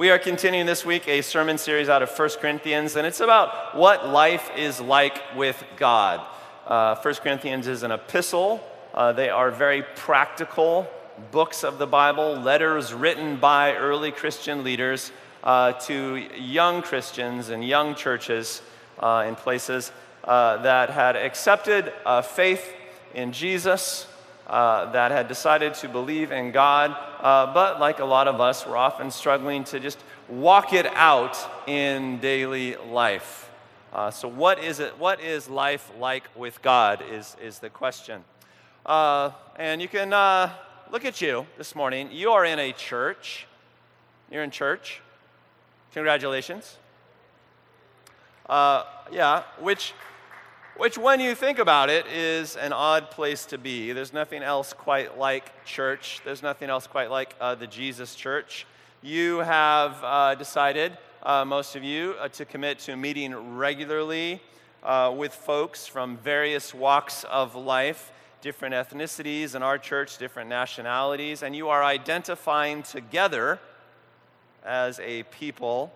We are continuing this week a sermon series out of 1 Corinthians, and it's about what life is like with God. Uh, 1 Corinthians is an epistle, uh, they are very practical books of the Bible, letters written by early Christian leaders uh, to young Christians and young churches uh, in places uh, that had accepted uh, faith in Jesus, uh, that had decided to believe in God, uh, but like a lot of us, we're often struggling to just walk it out in daily life. Uh, so, what is it? What is life like with God? Is is the question. Uh, and you can uh, look at you this morning. You are in a church. You're in church. Congratulations. Uh, yeah, which which, when you think about it, is an odd place to be. There's nothing else quite like church, there's nothing else quite like uh, the Jesus church. You have uh, decided, uh, most of you, uh, to commit to meeting regularly uh, with folks from various walks of life, different ethnicities in our church, different nationalities, and you are identifying together as a people.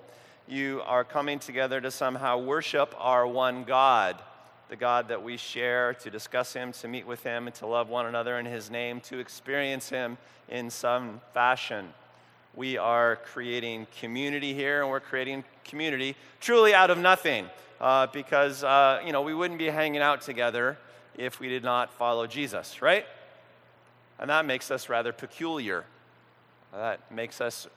You are coming together to somehow worship our one God the God that we share, to discuss Him, to meet with Him, and to love one another in His name, to experience Him in some fashion. We are creating community here, and we're creating community truly out of nothing uh, because, uh, you know, we wouldn't be hanging out together if we did not follow Jesus, right? And that makes us rather peculiar. That makes us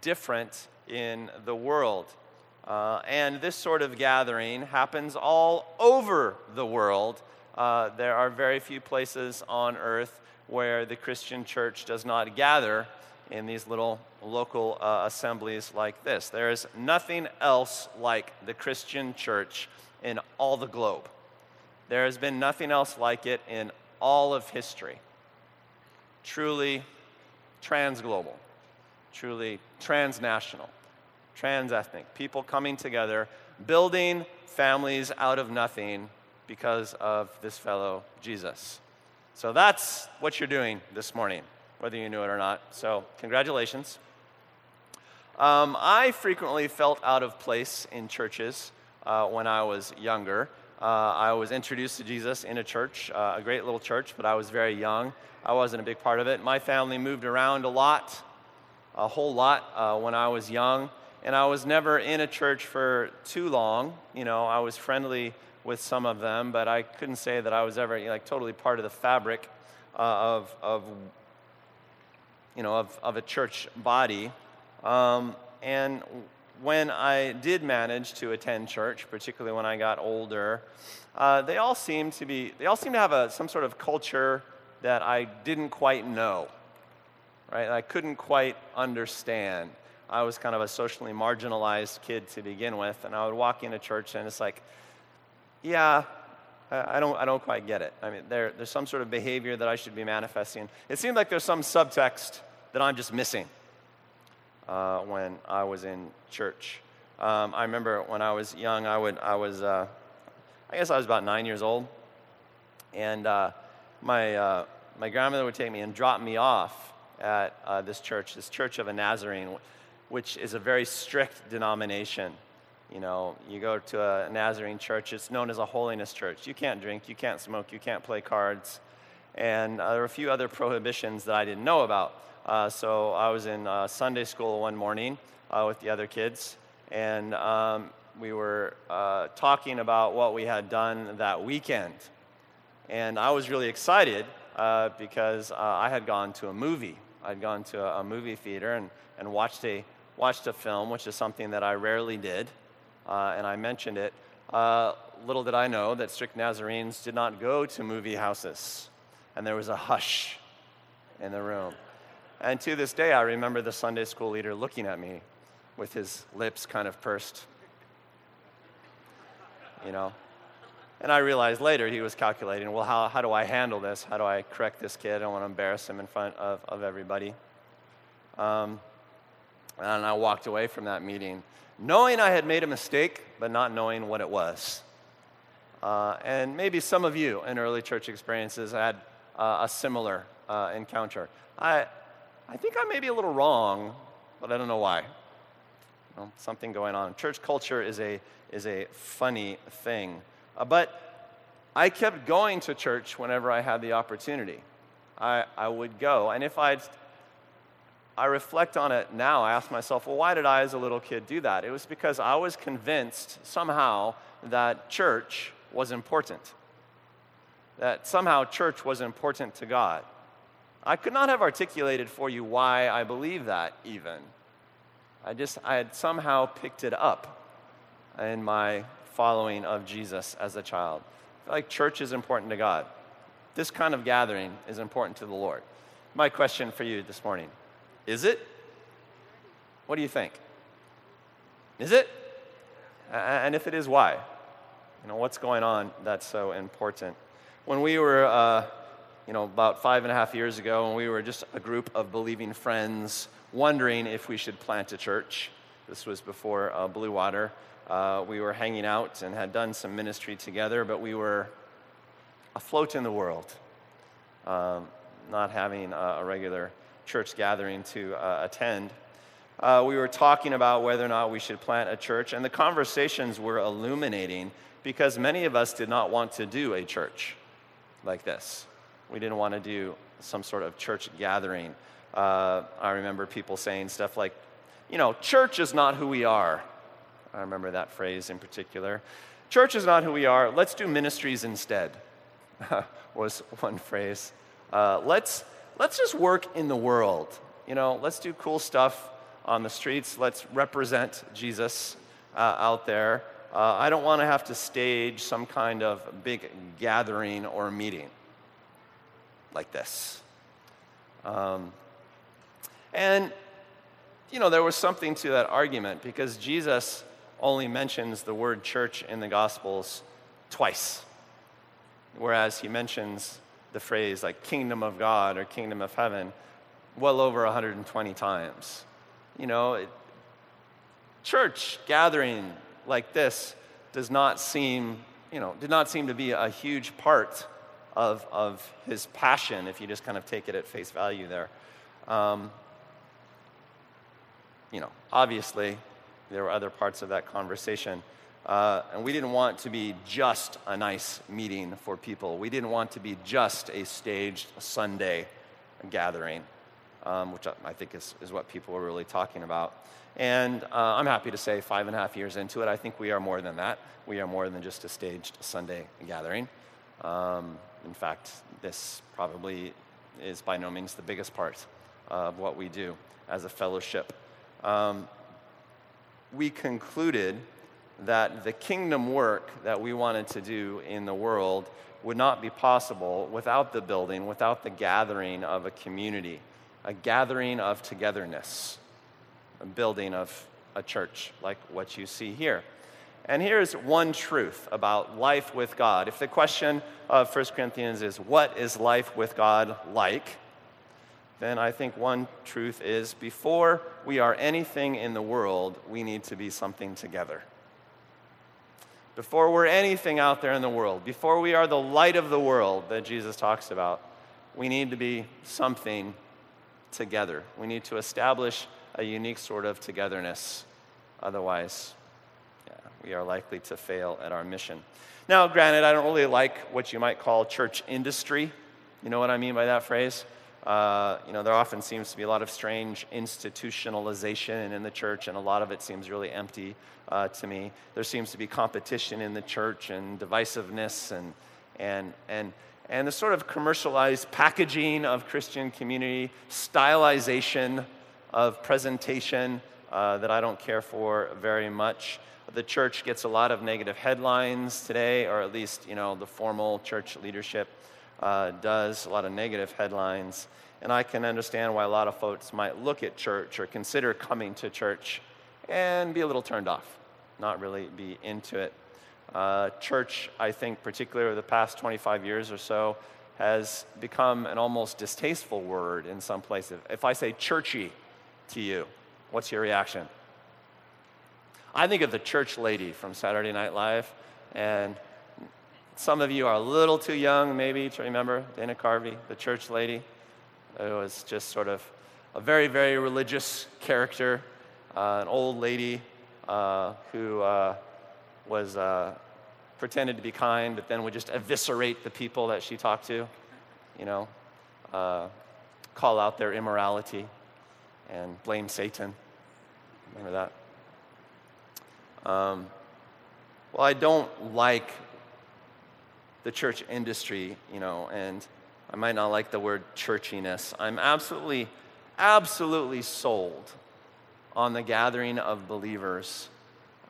different in the world. Uh, and this sort of gathering happens all over the world. Uh, there are very few places on earth where the Christian church does not gather in these little local uh, assemblies like this. There is nothing else like the Christian church in all the globe. There has been nothing else like it in all of history. Truly transglobal, truly transnational transethnic, people coming together, building families out of nothing because of this fellow Jesus. So that's what you're doing this morning, whether you knew it or not. So, congratulations. Um, I frequently felt out of place in churches uh, when I was younger. Uh, I was introduced to Jesus in a church, uh, a great little church, but I was very young. I wasn't a big part of it. My family moved around a lot, a whole lot, uh, when I was young and I was never in a church for too long. You know, I was friendly with some of them, but I couldn't say that I was ever like totally part of the fabric uh, of, of, you know, of, of a church body. Um, and when I did manage to attend church, particularly when I got older, uh, they all seemed to be, they all seemed to have a, some sort of culture that I didn't quite know, right? I couldn't quite understand. I was kind of a socially marginalized kid to begin with, and I would walk into church and it's like, yeah, I don't, I don't quite get it. I mean, there, there's some sort of behavior that I should be manifesting. It seemed like there's some subtext that I'm just missing uh, when I was in church. Um, I remember when I was young, I, would, I was, uh, I guess I was about nine years old, and uh, my, uh, my grandmother would take me and drop me off at uh, this church, this Church of a Nazarene which is a very strict denomination. You know, you go to a Nazarene church, it's known as a holiness church. You can't drink, you can't smoke, you can't play cards. And uh, there are a few other prohibitions that I didn't know about. Uh, so I was in uh, Sunday school one morning uh, with the other kids, and um, we were uh, talking about what we had done that weekend. And I was really excited uh, because I had gone to a movie. I'd gone to a, a movie theater and, and watched a watched a film, which is something that I rarely did, uh, and I mentioned it. Uh, little did I know that strict Nazarenes did not go to movie houses, and there was a hush in the room. And to this day, I remember the Sunday school leader looking at me with his lips kind of pursed. You know? And I realized later he was calculating, well, how, how do I handle this? How do I correct this kid? I don't want to embarrass him in front of, of everybody. Um, and I walked away from that meeting knowing I had made a mistake, but not knowing what it was. Uh, and maybe some of you in early church experiences had uh, a similar uh, encounter. I, I think I may be a little wrong, but I don't know why. Something going on. Church culture is a, is a funny thing. Uh, but I kept going to church whenever I had the opportunity. I, I would go. And if I'd I reflect on it now, I ask myself, well, why did I as a little kid do that? It was because I was convinced somehow that church was important, that somehow church was important to God. I could not have articulated for you why I believe that, even. I just, I had somehow picked it up in my following of Jesus as a child. Like church is important to God. This kind of gathering is important to the Lord. My question for you this morning is it? What do you think? Is it? And if it is, why? You know, what's going on that's so important? When we were, uh, you know, about five and a half years ago, when we were just a group of believing friends wondering if we should plant a church, this was before uh, Blue Water. Uh, we were hanging out and had done some ministry together, but we were afloat in the world, um, not having a, a regular church gathering to uh, attend, uh, we were talking about whether or not we should plant a church, and the conversations were illuminating because many of us did not want to do a church like this. We didn't want to do some sort of church gathering. Uh, I remember people saying stuff like, you know, church is not who we are. I remember that phrase in particular. Church is not who we are. Let's do ministries instead, was one phrase. Uh, let's let's just work in the world. You know, let's do cool stuff on the streets. Let's represent Jesus uh, out there. Uh, I don't want to have to stage some kind of big gathering or meeting like this. Um, and, you know, there was something to that argument because Jesus only mentions the word church in the Gospels twice, whereas he mentions the phrase like kingdom of God or kingdom of heaven well over 120 times. You know, it, church gathering like this does not seem, you know, did not seem to be a huge part of, of his passion if you just kind of take it at face value there. Um, you know, obviously, there were other parts of that conversation. Uh, and we didn't want to be just a nice meeting for people. We didn't want to be just a staged Sunday gathering, um, which I think is, is what people were really talking about. And uh, I'm happy to say, five and a half years into it, I think we are more than that. We are more than just a staged Sunday gathering. Um, in fact, this probably is by no means the biggest part of what we do as a fellowship. Um, we concluded that the kingdom work that we wanted to do in the world would not be possible without the building, without the gathering of a community, a gathering of togetherness, a building of a church like what you see here. And here's one truth about life with God. If the question of 1 Corinthians is, What is life with God like? then I think one truth is before we are anything in the world, we need to be something together before we're anything out there in the world, before we are the light of the world that Jesus talks about, we need to be something together. We need to establish a unique sort of togetherness. Otherwise, yeah, we are likely to fail at our mission. Now, granted, I don't really like what you might call church industry. You know what I mean by that phrase? Uh, you know, there often seems to be a lot of strange institutionalization in the church, and a lot of it seems really empty uh, to me. There seems to be competition in the church and divisiveness and, and, and, and the sort of commercialized packaging of Christian community, stylization of presentation uh, that I don't care for very much. The church gets a lot of negative headlines today, or at least, you know, the formal church leadership uh, does, a lot of negative headlines. And I can understand why a lot of folks might look at church or consider coming to church and be a little turned off, not really be into it. Uh, church, I think, particularly over the past 25 years or so, has become an almost distasteful word in some places. If I say churchy to you, what's your reaction? I think of the church lady from Saturday Night Live, and some of you are a little too young, maybe, to remember Dana Carvey, the church lady. It was just sort of a very, very religious character. uh, an old lady uh, who uh, was uh, pretended to be kind, but then would just eviscerate the people that she talked to, you know, uh, call out their immorality and blame Satan. Remember that? Um, well, I don't like the church industry, you know, and I might not like the word churchiness. I'm absolutely, absolutely sold on the gathering of believers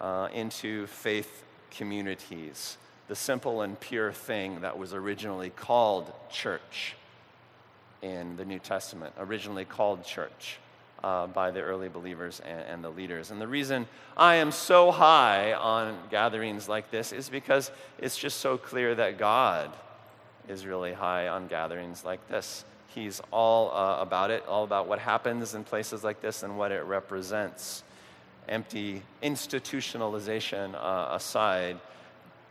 uh, into faith communities, the simple and pure thing that was originally called church in the New Testament, originally called church. Uh, by the early believers and, and, the leaders. And the reason I am so high on gatherings like this is because it's just so clear that God is really high on gatherings like this. He's all uh, about it, all about what happens in places like this and what it represents. Empty institutionalization uh, aside,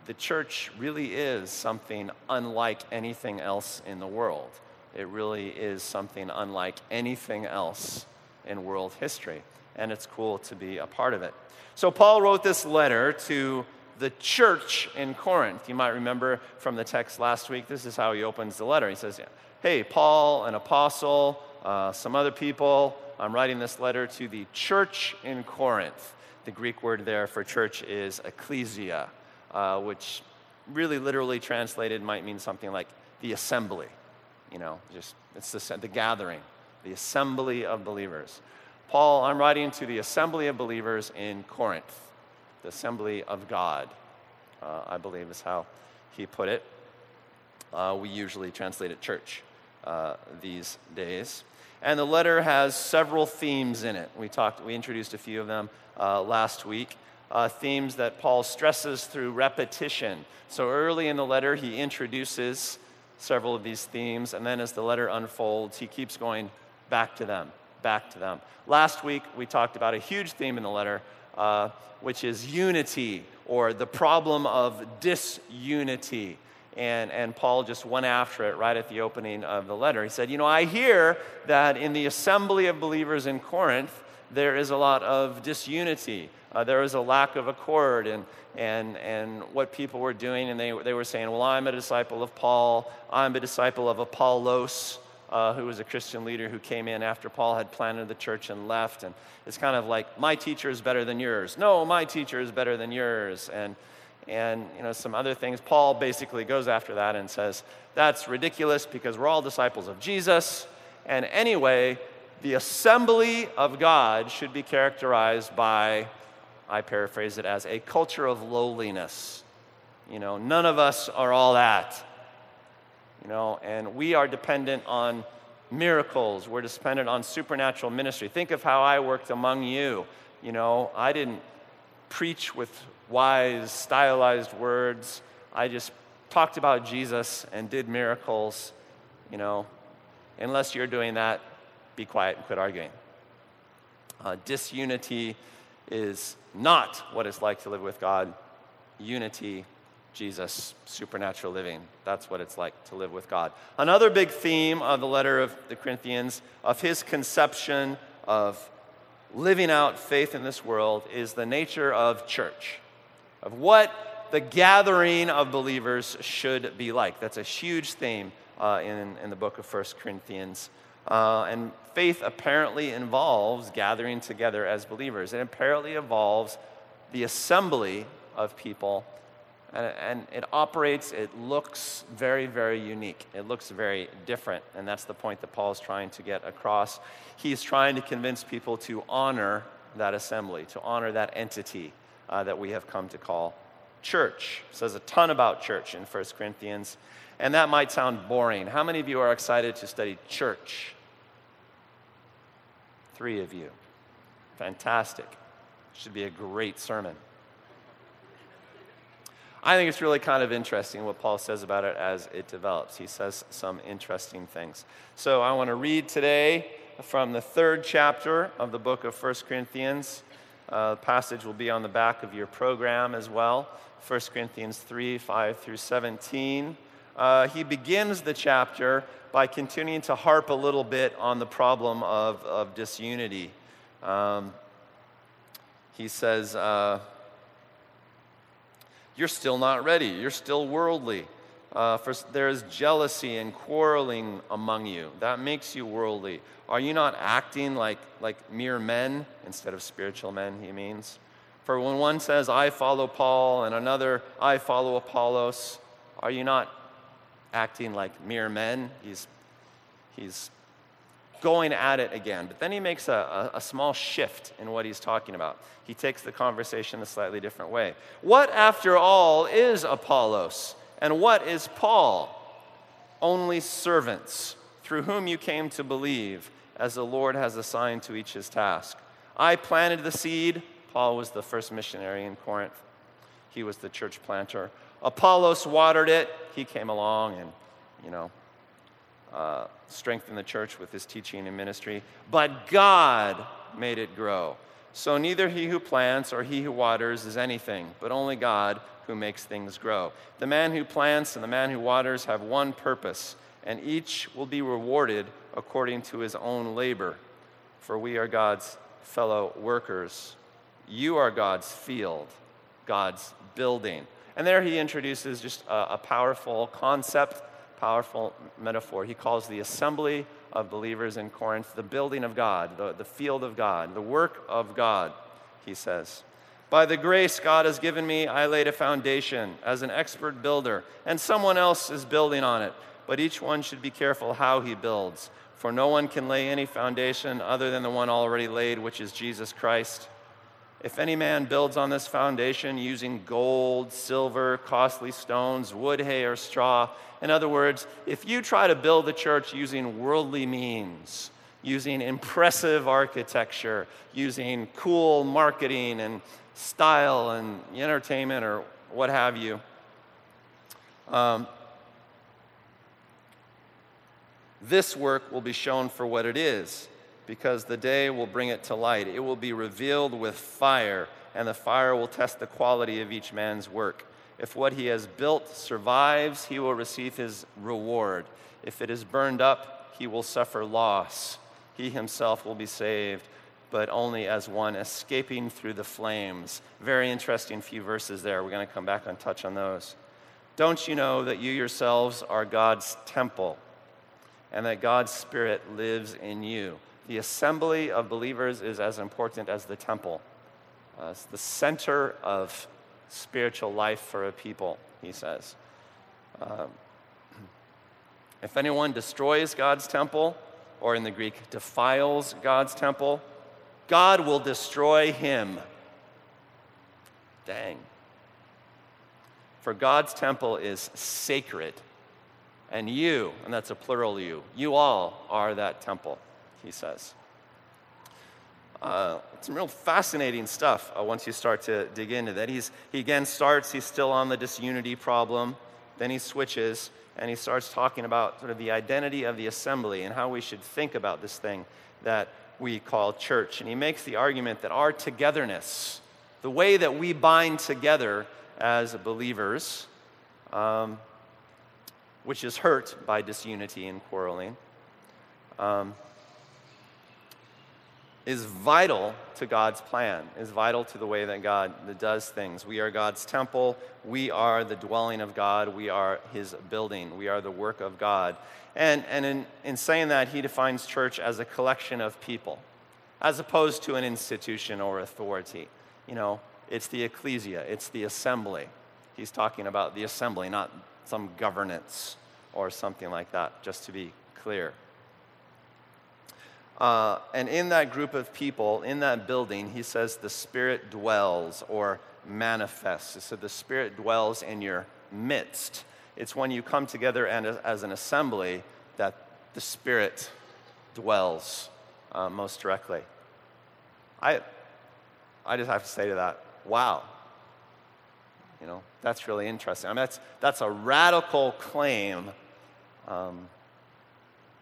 the church really is something unlike anything else in the world. It really is something unlike anything else in world history, and it's cool to be a part of it. So, Paul wrote this letter to the church in Corinth. You might remember from the text last week, this is how he opens the letter. He says, Hey, Paul, an apostle, uh, some other people, I'm writing this letter to the church in Corinth. The Greek word there for church is ecclesia, uh, which really literally translated might mean something like the assembly. You know, just it's the, the gathering, the assembly of believers. Paul, I'm writing to the assembly of believers in Corinth the assembly of God, uh, I believe is how he put it. Uh, we usually translate it church uh, these days. And the letter has several themes in it. We talked, we introduced a few of them uh, last week. Uh, themes that Paul stresses through repetition. So early in the letter, he introduces several of these themes, and then as the letter unfolds, he keeps going back to them, back to them. Last week, we talked about a huge theme in the letter, uh, which is unity or the problem of disunity. And, and Paul just went after it right at the opening of the letter. He said, You know, I hear that in the assembly of believers in Corinth, there is a lot of disunity. Uh, a lack of accord and, and, and what people were doing. And they, they were saying, Well, I'm a disciple of Paul, I'm a disciple of Apollos uh, who was a Christian leader who came in after Paul had planted the church and left. And it's kind of like, my teacher is better than yours. No, my teacher is better than yours. And, and you know, some other things. Paul basically goes after that and says, that's ridiculous because we're all disciples of Jesus. And anyway, the assembly of God should be characterized by, I paraphrase it as, a culture of lowliness. You know, none of us are all that you know, and we are dependent on miracles. We're dependent on supernatural ministry. Think of how I worked among you. You know, I didn't preach with wise, stylized words. I just talked about Jesus and did miracles. You know, unless you're doing that, be quiet and quit arguing. Uh, disunity is not what it's like to live with God. Unity Jesus, supernatural living. That's what it's like to live with God. Another big theme of the letter of the Corinthians, of his conception of living out faith in this world, is the nature of church, of what the gathering of believers should be like. That's a huge theme uh, in, in the book of First Corinthians. Uh, and faith apparently involves gathering together as believers. It apparently involves the assembly of people and, it operates, it looks very, very unique. It looks very different. And that's the point that Paul is trying to get across. He's trying to convince people to honor that assembly, to honor that entity uh, that we have come to call church. It says a ton about church in 1 Corinthians. And that might sound boring. How many of you are excited to study church? Three of you. Fantastic. Should be a great sermon. I think it's really kind of interesting what Paul says about it as it develops. He says some interesting things. So I want to read today from the third chapter of the book of 1 Corinthians. Uh, the passage will be on the back of your program as well 1 Corinthians 3 5 through 17. Uh, he begins the chapter by continuing to harp a little bit on the problem of, of disunity. Um, he says, uh, You're still not ready. You're still worldly. Uh, for there is jealousy and quarreling among you. That makes you worldly. Are you not acting like, like mere men instead of spiritual men, he means? For when one says, I follow Paul, and another, I follow Apollos, are you not acting like mere men? He's, he's going at it again. But then he makes a, a, a, small shift in what he's talking about. He takes the conversation a slightly different way. What, after all, is Apollos? And what is Paul? Only servants through whom you came to believe, as the Lord has assigned to each his task. I planted the seed. Paul was the first missionary in Corinth, he was the church planter. Apollos watered it. He came along and, you know, uh, strengthened the church with his teaching and ministry. But God made it grow. So neither he who plants or he who waters is anything, but only God who makes things grow. The man who plants and the man who waters have one purpose, and each will be rewarded according to his own labor. For we are God's fellow workers. You are God's field, God's building. And there he introduces just a, a powerful concept, powerful metaphor. He calls the assembly of believers in Corinth the building of God, the, the field of God, the work of God, he says. By the grace God has given me, I laid a foundation as an expert builder, and someone else is building on it. But each one should be careful how he builds, for no one can lay any foundation other than the one already laid, which is Jesus Christ. If any man builds on this foundation using gold, silver, costly stones, wood, hay, or straw, in other words, if you try to build the church using worldly means, using impressive architecture, using cool marketing and style and entertainment or what have you. Um, this work will be shown for what it is, because the day will bring it to light. It will be revealed with fire, and the fire will test the quality of each man's work. If what he has built survives, he will receive his reward. If it is burned up, he will suffer loss. He himself will be saved but only as one escaping through the flames. Very interesting few verses there. We're going to come back and touch on those. Don't you know that you yourselves are God's temple and that God's Spirit lives in you? The assembly of believers is as important as the temple. Uh, it's the center of spiritual life for a people, he says. Um, if anyone destroys God's temple, or in the Greek, defiles God's temple, God will destroy him. Dang. For God's temple is sacred, and you, and that's a plural you, you all are that temple, he says. Uh, some real fascinating stuff uh, once you start to dig into that. He's, he again starts, he's still on the disunity problem, then he switches, and he starts talking about sort of the identity of the assembly and how we should think about this thing that we call church. And he makes the argument that our togetherness, the way that we bind together as believers, um, which is hurt by disunity and quarreling, um, is vital to God's plan, is vital to the way that God does things. We are God's temple. We are the dwelling of God. We are his building. We are the work of God. And, and in, in saying that, he defines church as a collection of people, as opposed to an institution or authority. You know, it's the ecclesia, it's the assembly. He's talking about the assembly, not some governance or something like that, just to be clear. Uh, and in that group of people, in that building, he says the Spirit dwells or manifests. So the Spirit dwells in your midst. It's when you come together and as an assembly that the Spirit dwells uh, most directly. I, I just have to say to that, wow. You know, that's really interesting. I mean, that's, that's a radical claim um,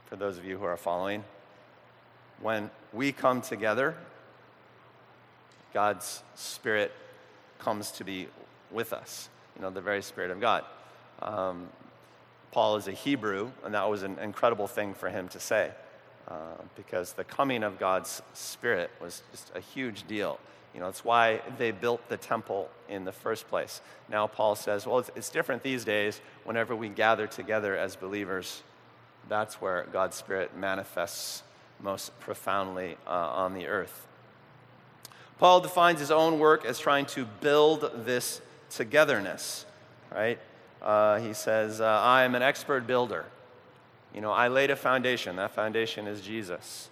for those of you who are following. When we come together, God's Spirit comes to be with us, you know, the very Spirit of God. Um, Paul is a Hebrew, and that was an incredible thing for him to say uh, because the coming of God's Spirit was just a huge deal You know, it's why they built the temple in the first place. Now, Paul says, well, it's, it's different these days whenever we gather together as believers. That's where God's Spirit manifests most profoundly uh, on the earth. Paul defines his own work as trying to build this togetherness, right? Uh, he says, uh, I am an expert builder. You know, I laid a foundation. That foundation is Jesus.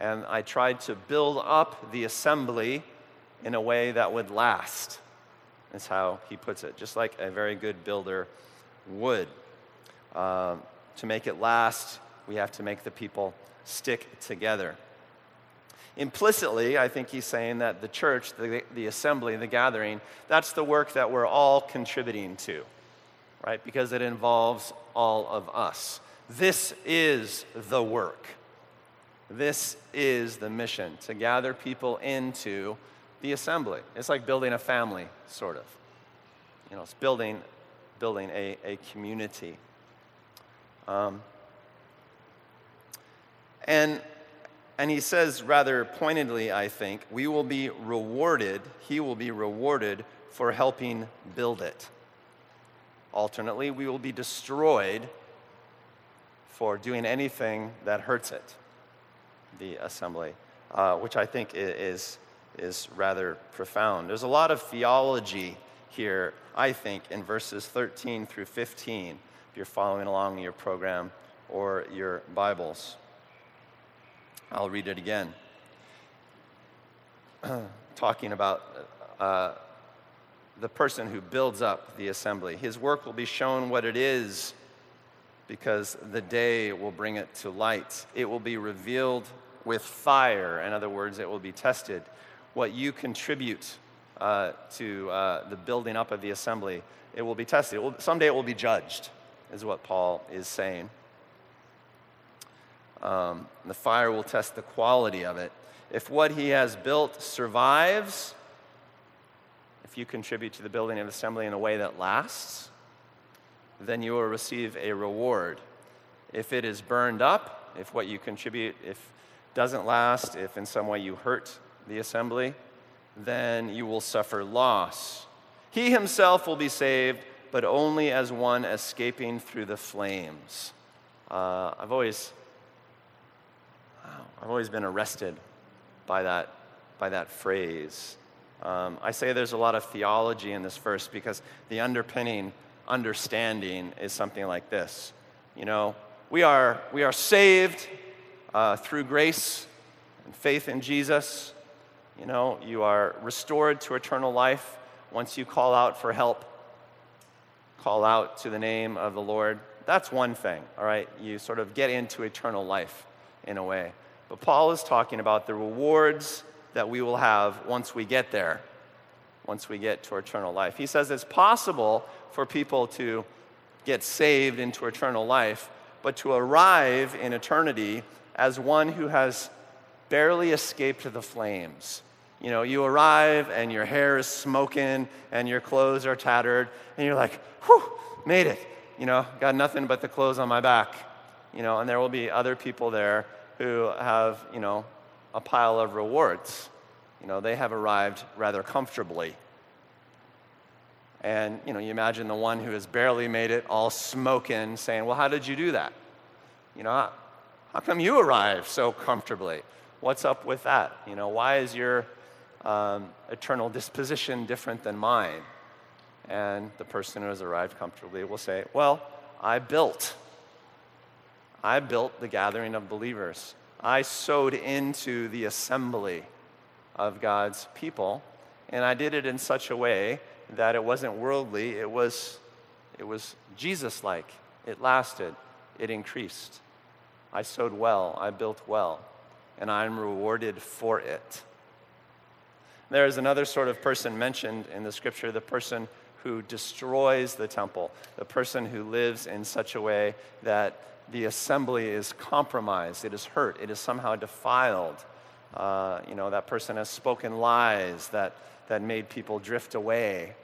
And I tried to build up the assembly in a way that would last. is how he puts it, just like a very good builder would. Uh, to make it last, we have to make the people stick together. Implicitly, I think he's saying that the church, the, the assembly, the gathering, that's the work that we're all contributing to, right? Because it involves all of us. This is the work. This is the mission to gather people into the assembly. It's like building a family, sort of. You know, it's building, building a, a community. Um, and, and he says rather pointedly, I think, we will be rewarded, he will be rewarded for helping build it. Alternately, we will be destroyed for doing anything that hurts it, the assembly, uh, which I think is, is rather profound. There's a lot of theology here, I think, in verses 13 through 15, if you're following along in your program or your Bibles. I'll read it again. Talking about uh, the person who builds up the assembly. His work will be shown what it is because the day will bring it to light. It will be revealed with fire. In other words, it will be tested. What you contribute uh, to uh, the building up of the assembly, it will be tested. It will, someday it will be judged, is what Paul is saying. Um, the fire will test the quality of it. If what he has built survives, if you contribute to the building of assembly in a way that lasts, then you will receive a reward. If it is burned up, if what you contribute if doesn't last, if in some way you hurt the assembly, then you will suffer loss. He himself will be saved, but only as one escaping through the flames. Uh, I've always I've always been arrested by that, by that phrase. Um, I say there's a lot of theology in this verse because the underpinning understanding is something like this. You know, we are, we are saved uh, through grace and faith in Jesus. You know, you are restored to eternal life once you call out for help, call out to the name of the Lord. That's one thing, all right? You sort of get into eternal life in a way. But Paul is talking about the rewards that we will have once we get there, once we get to eternal life. He says it's possible for people to get saved into eternal life, but to arrive in eternity as one who has barely escaped the flames. You know, you arrive and your hair is smoking and your clothes are tattered, and you're like, whew, made it. You know, got nothing but the clothes on my back. You know, and there will be other people there who have, you know, a pile of rewards. You know, they have arrived rather comfortably. And, you know, you imagine the one who has barely made it all smoking saying, Well, how did you do that? You know, how, come you arrived so comfortably? What's up with that? You know, why is your um, eternal disposition different than mine? And the person who has arrived comfortably will say, Well, I built I built the gathering of believers. I sowed into the assembly of God's people, and I did it in such a way that it wasn't worldly, it was, it was Jesus like. It lasted, it increased. I sowed well, I built well, and I'm rewarded for it. There is another sort of person mentioned in the scripture the person who destroys the temple, the person who lives in such a way that the assembly is compromised, it is hurt, it is somehow defiled. Uh, you know, that person has spoken lies that, that made people drift away.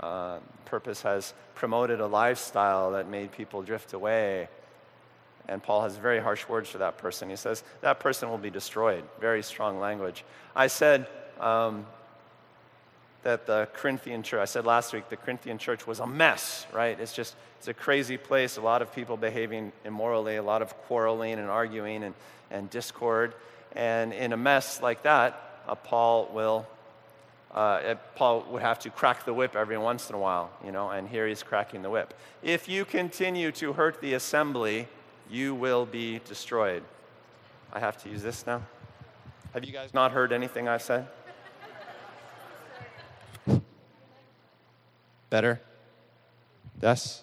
Uh, purpose has promoted a lifestyle that made people drift away. And Paul has very harsh words for that person. He says, that person will be destroyed. Very strong language. I said um, that the Corinthian church, I said last week, the Corinthian church was a mess, right? It's just, it's a crazy place, a lot of people behaving immorally, a lot of quarreling and arguing and, and discord. And in a mess like that, uh, Paul will, uh, Paul would have to crack the whip every once in a while, you know, and here he's cracking the whip. If you continue to hurt the assembly, you will be destroyed. I have to use this now. Have you guys not heard anything I've said? Better? Yes?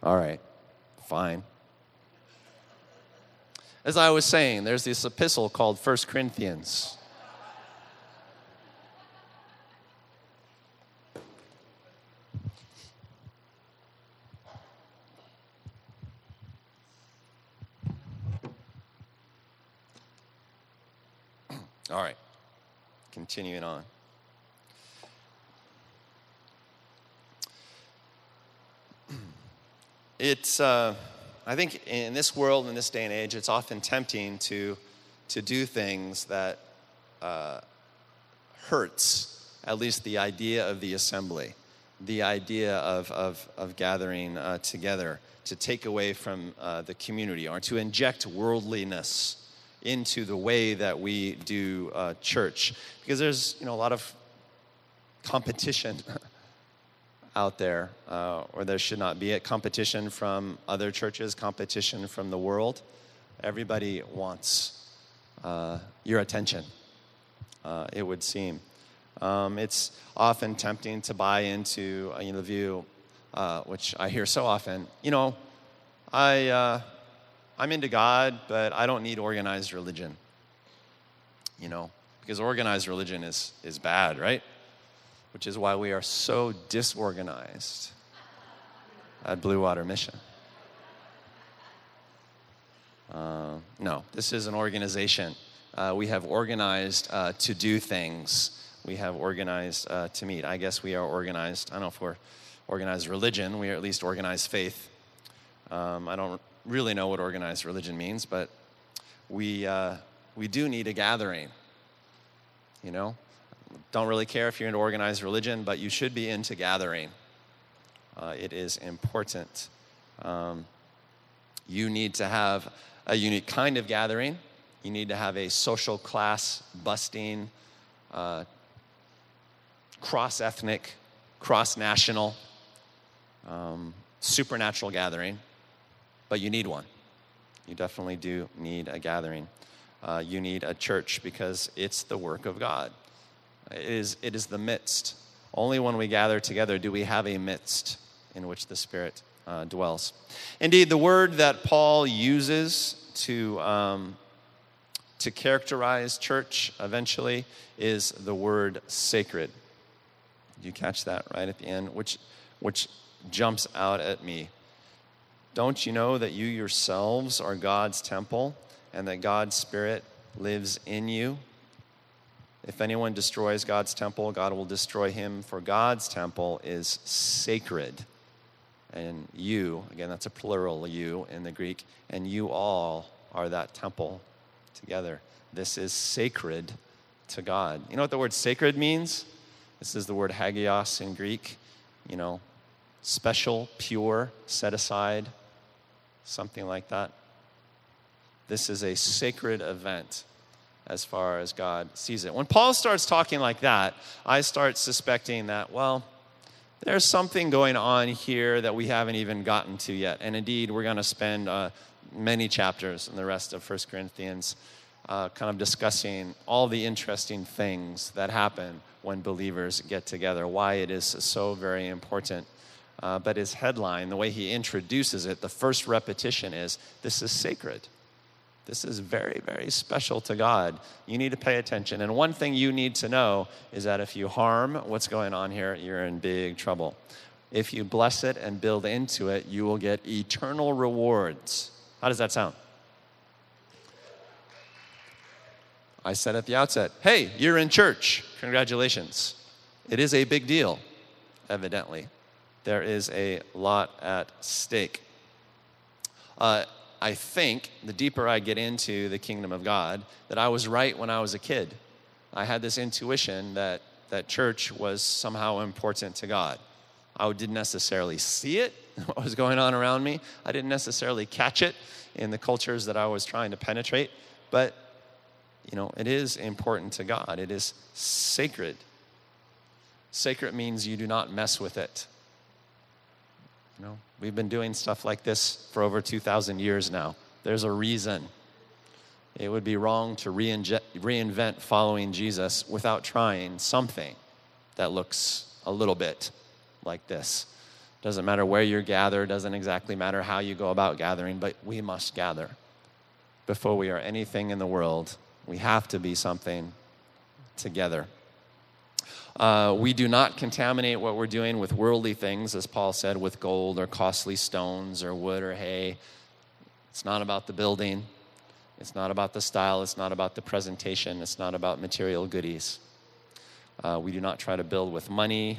All right, fine. As I was saying, there's this epistle called 1 Corinthians. All right, continuing on. It's, uh, I think in this world, in this day and age, it's often tempting to, to do things that uh, hurts at least the idea of the assembly, the idea of, of, of gathering uh, together, to take away from uh, the community, or to inject worldliness into the way that we do uh, church. Because there's you know, a lot of competition out there, uh, or there should not be a competition from other churches, competition from the world. Everybody wants uh, your attention, uh, it would seem. Um, it's often tempting to buy into uh, you know, the view, uh, which I hear so often, you know, I, uh, I'm into God, but I don't need organized religion. You know, because organized religion is, is bad, right? Which is why we are so disorganized at Blue Water Mission. Uh, no, this is an organization. Uh, we have organized uh, to do things. We have organized uh, to meet. I guess we are organized. I don't know if we're organized religion. We are at least organized faith. Um, I don't really know what organized religion means, but we, uh, we do need a gathering. You know, don't really care if you're into organized religion, but you should be into gathering. Uh, it is important. Um, you need to have a unique kind of gathering. You need to have a social class busting, uh, cross ethnic, cross national, um, supernatural gathering, but you need one. You definitely do need a gathering. Uh, you need a church because it's the work of God. It is, it is the midst. Only when we gather together do we have a midst in which the Spirit uh, dwells. Indeed, the word that Paul uses to, um, to characterize church eventually is the word sacred. You catch that right at the end? Which, which jumps out at me. Don't you know that you yourselves are God's temple and that God's Spirit lives in you? If anyone destroys God's temple, God will destroy him, for God's temple is sacred. And you, again, that's a plural you in the Greek, and you all are that temple together. This is sacred to God. You know what the word sacred means? This is the word hagios in Greek. You know, special, pure, set aside, something like that. This is a sacred event as far as God sees it. When Paul starts talking like that, I start suspecting that, well, there's something going on here that we haven't even gotten to yet. And indeed, we're going to spend uh, many chapters in the rest of 1 Corinthians uh, kind of discussing all the interesting things that happen when believers get together, why it is so very important. Uh, but his headline, the way he introduces it, the first repetition is this is sacred. This is very, very special to God. You need to pay attention. And one thing you need to know is that if you harm what's going on here, you're in big trouble. If you bless it and build into it, you will get eternal rewards. How does that sound? I said at the outset, hey, you're in church. Congratulations. It is a big deal, evidently. There is a lot at stake. Uh, I think, the deeper I get into the kingdom of God, that I was right when I was a kid. I had this intuition that that church was somehow important to God. I didn't necessarily see it, what was going on around me. I didn't necessarily catch it in the cultures that I was trying to penetrate, but you know, it is important to God. It is sacred. Sacred means you do not mess with it. Know, we've been doing stuff like this for over 2,000 years now. There's a reason. It would be wrong to reinvent following Jesus without trying something that looks a little bit like this. Doesn't matter where you're gathered, doesn't exactly matter how you go about gathering, but we must gather. Before we are anything in the world, we have to be something together. Uh, we do not contaminate what we're doing with worldly things, as Paul said, with gold or costly stones or wood or hay. It's not about the building. It's not about the style. It's not about the presentation. It's not about material goodies. Uh, we do not try to build with money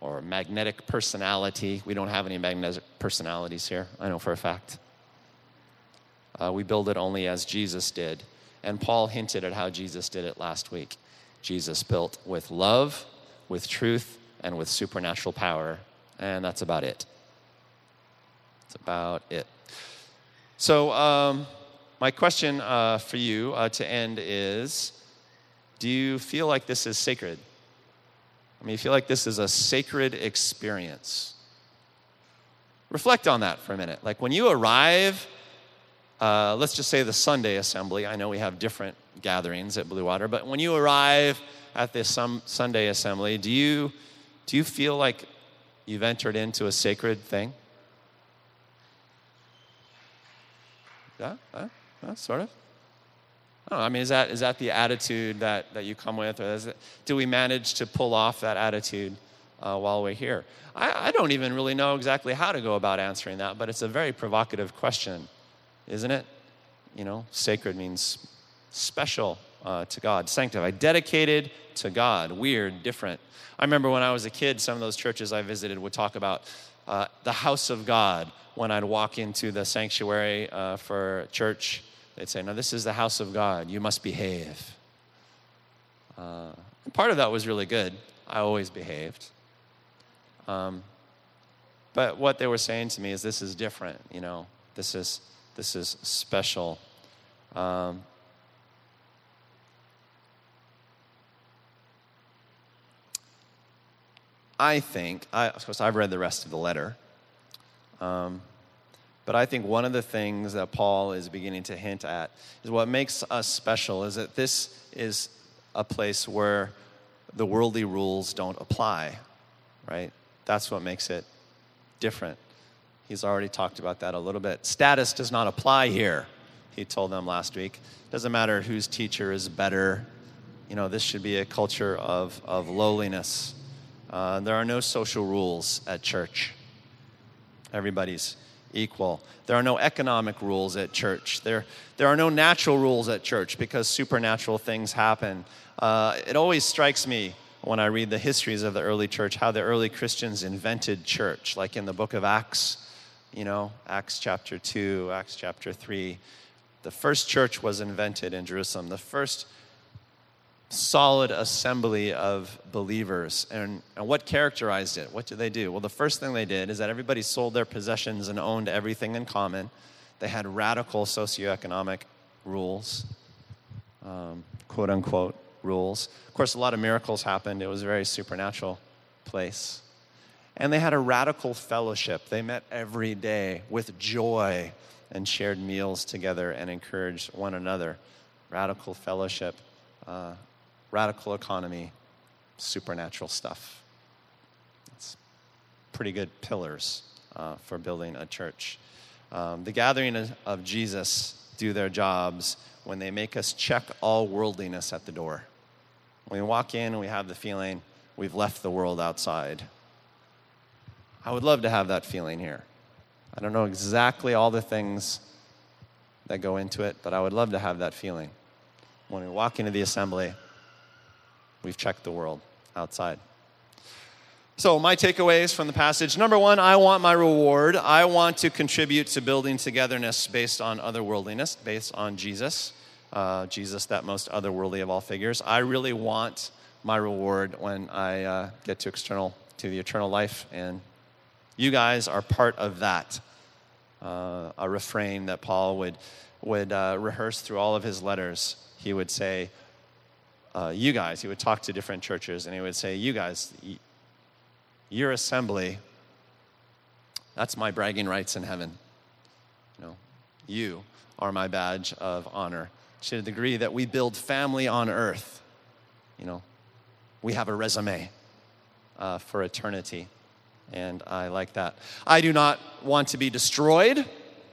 or magnetic personality. We don't have any magnetic personalities here, I know for a fact. Uh, we build it only as Jesus did. And Paul hinted at how Jesus did it last week. Jesus built with love, with truth, and with supernatural power. And that's about it. That's about it. So, um, my question uh, for you uh, to end is Do you feel like this is sacred? I mean, you feel like this is a sacred experience. Reflect on that for a minute. Like when you arrive, uh, let's just say the Sunday assembly, I know we have different gatherings at Blue Water, but when you arrive at this Sunday assembly, do you, do you feel like you've entered into a sacred thing? Yeah, uh, uh, sort of. I, I mean, is that, is that the attitude that, that you come with? Or it, do we manage to pull off that attitude uh, while we're here? I, I don't even really know exactly how to go about answering that, but it's a very provocative question, isn't it? You know, sacred means special uh, to God, sanctified, dedicated to God, weird, different. I remember when I was a kid, some of those churches I visited would talk about uh, the house of God when I'd walk into the sanctuary uh, for church They'd say, No, this is the house of God. You must behave. Uh, part of that was really good. I always behaved. Um, but what they were saying to me is, This is different. You know, this is, this is special. Um, I think, I, of course, I've read the rest of the letter. Um, but I think one of the things that Paul is beginning to hint at is what makes us special is that this is a place where the worldly rules don't apply, right? That's what makes it different. He's already talked about that a little bit. Status does not apply here, he told them last week. Doesn't matter whose teacher is better. You know, this should be a culture of, of lowliness. Uh, there are no social rules at church. Everybody's equal. There are no economic rules at church. There, there are no natural rules at church because supernatural things happen. Uh, it always strikes me when I read the histories of the early church how the early Christians invented church, like in the book of Acts, you know, Acts chapter 2, Acts chapter 3. The first church was invented in Jerusalem. The first solid assembly of believers. And, and what characterized it? What did they do? Well, the first thing they did is that everybody sold their possessions and owned everything in common. They had radical socioeconomic rules, um, quote unquote rules. Of course, a lot of miracles happened, it was a very supernatural place. And they had a radical fellowship. They met every day with joy and shared meals together and encouraged one another. Radical fellowship. Uh, radical economy, supernatural stuff. It's pretty good pillars uh, for building a church. Um, the gathering of Jesus do their jobs when they make us check all worldliness at the door. When we walk in and we have the feeling we've left the world outside. I would love to have that feeling here. I don't know exactly all the things that go into it, but I would love to have that feeling. When we walk into the assembly, We've checked the world outside. So, my takeaways from the passage number one, I want my reward. I want to contribute to building togetherness based on otherworldliness, based on Jesus, uh, Jesus, that most otherworldly of all figures. I really want my reward when I uh, get to external to the eternal life, and you guys are part of that. Uh, a refrain that Paul would would uh, rehearse through all of his letters. He would say, uh, "You guys." He would talk to different churches, and he would say, "You guys, your assembly. That's my bragging rights in heaven. You know, you are my badge of honor." To the degree that we build family on earth, you know, we have a resume uh, for eternity. And I like that. I do not want to be destroyed.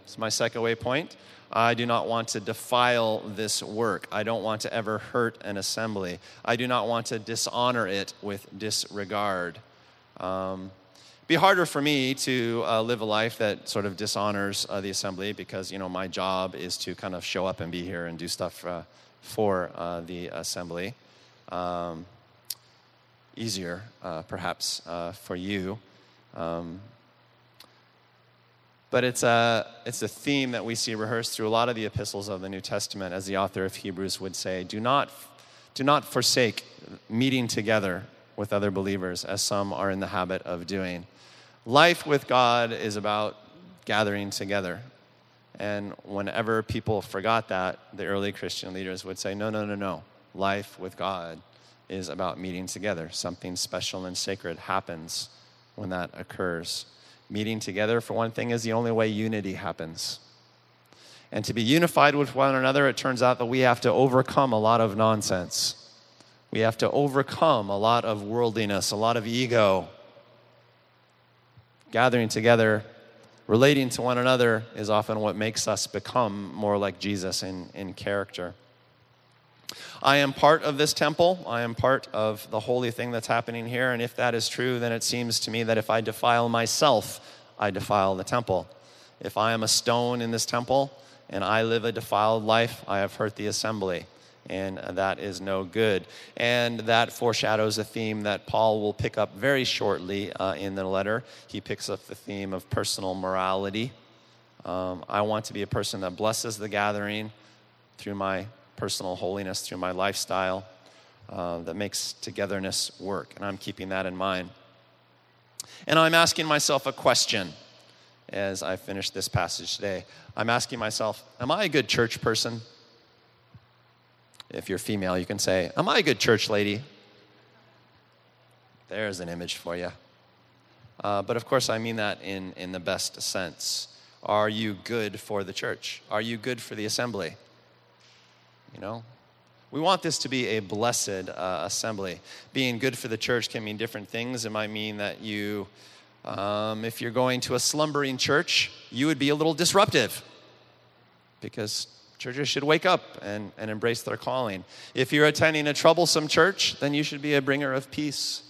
It's my second way point. I do not want to defile this work. I don't want to ever hurt an assembly. I do not want to dishonor it with disregard. Um, be harder for me to uh, live a life that sort of dishonors uh, the assembly because you know my job is to kind of show up and be here and do stuff uh, for uh, the assembly. Um, easier, uh, perhaps, uh, for you. Um, but it's a, it's a theme that we see rehearsed through a lot of the epistles of the New Testament, as the author of Hebrews would say do not, do not forsake meeting together with other believers, as some are in the habit of doing. Life with God is about gathering together. And whenever people forgot that, the early Christian leaders would say, no, no, no, no. Life with God is about meeting together. Something special and sacred happens when that occurs. Meeting together, for one thing, is the only way unity happens. And to be unified with one another, it turns out that we have to overcome a lot of nonsense. We have to overcome a lot of worldliness, a lot of ego. Gathering together, relating to one another, is often what makes us become more like Jesus in, in character. I am part of this temple. I am part of the holy thing that's happening here. And if that is true, then it seems to me that if I defile myself, I defile the temple. If I am a stone in this temple and I live a defiled life, I have hurt the assembly. And that is no good. And that foreshadows a theme that Paul will pick up very shortly uh, in the letter. He picks up the theme of personal morality. Um, I want to be a person that blesses the gathering through my personal holiness through my lifestyle uh, that makes togetherness work. And I'm keeping that in mind. And I'm asking myself a question as I finish this passage today. I'm asking myself, Am I a good church person? If you're female, you can say, Am I a good church lady? There's an image for you. Uh, but of course, I mean that in, in the best sense. Are you good for the church? Are you good for the assembly? You know, we want this to be a blessed uh, assembly. Being good for the church can mean different things. It might mean that you, um, if you're going to a slumbering church, you would be a little disruptive because churches should wake up and, and embrace their calling. If you're attending a troublesome church, then you should be a bringer of peace.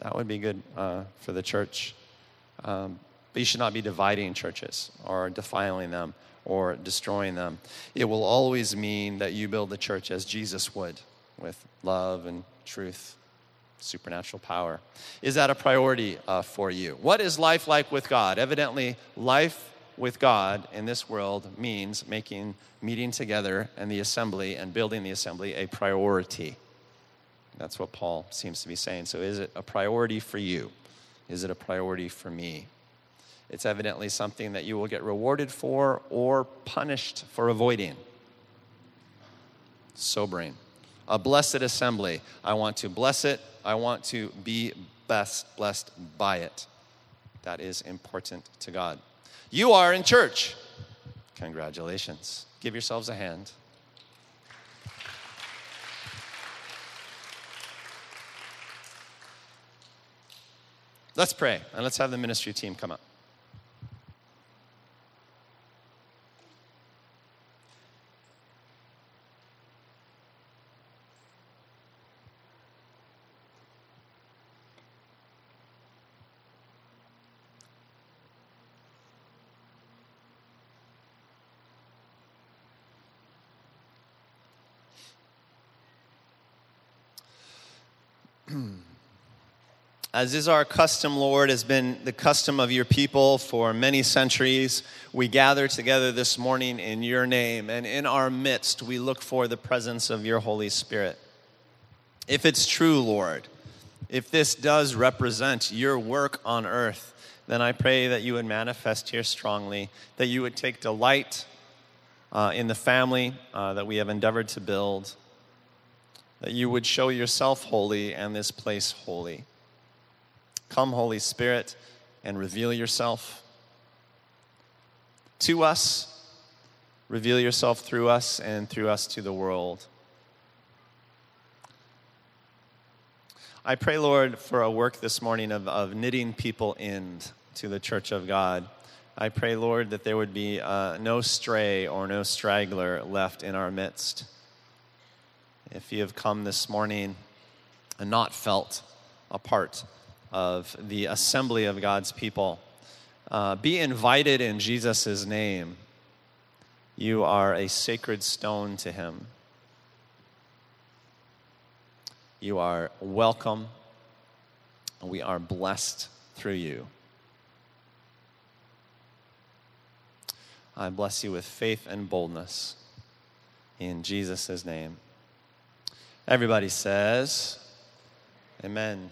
That would be good uh, for the church. Um, but you should not be dividing churches or defiling them or destroying them. It will always mean that you build the church as Jesus would, with love and truth, supernatural power. Is that a priority uh, for you? What is life like with God? Evidently, life with God in this world means making meeting together and the assembly and building the assembly a priority. That's what Paul seems to be saying. So, is it a priority for you? Is it a priority for me? It's evidently something that you will get rewarded for or punished for avoiding. Sobering. A blessed assembly. I want to bless it. I want to be best blessed by it. That is important to God. You are in church. Congratulations. Give yourselves a hand. Let's pray and let's have the ministry team come up. As is our custom, Lord, has been the custom of your people for many centuries, we gather together this morning in your name, and in our midst, we look for the presence of your Holy Spirit. If it's true, Lord, if this does represent your work on earth, then I pray that you would manifest here strongly, that you would take delight uh, in the family uh, that we have endeavored to build, that you would show yourself holy and this place holy. Come, Holy Spirit, and reveal yourself to us, reveal yourself through us, and through us to the world. I pray, Lord, for a work this morning of, of knitting people in to the church of God. I pray, Lord, that there would be uh, no stray or no straggler left in our midst. If you have come this morning and not felt a part of the assembly of God's people, uh, be invited in Jesus' name. You are a sacred stone to him. You are welcome. We are blessed through you. I bless you with faith and boldness in Jesus' name. Everybody says, Amen.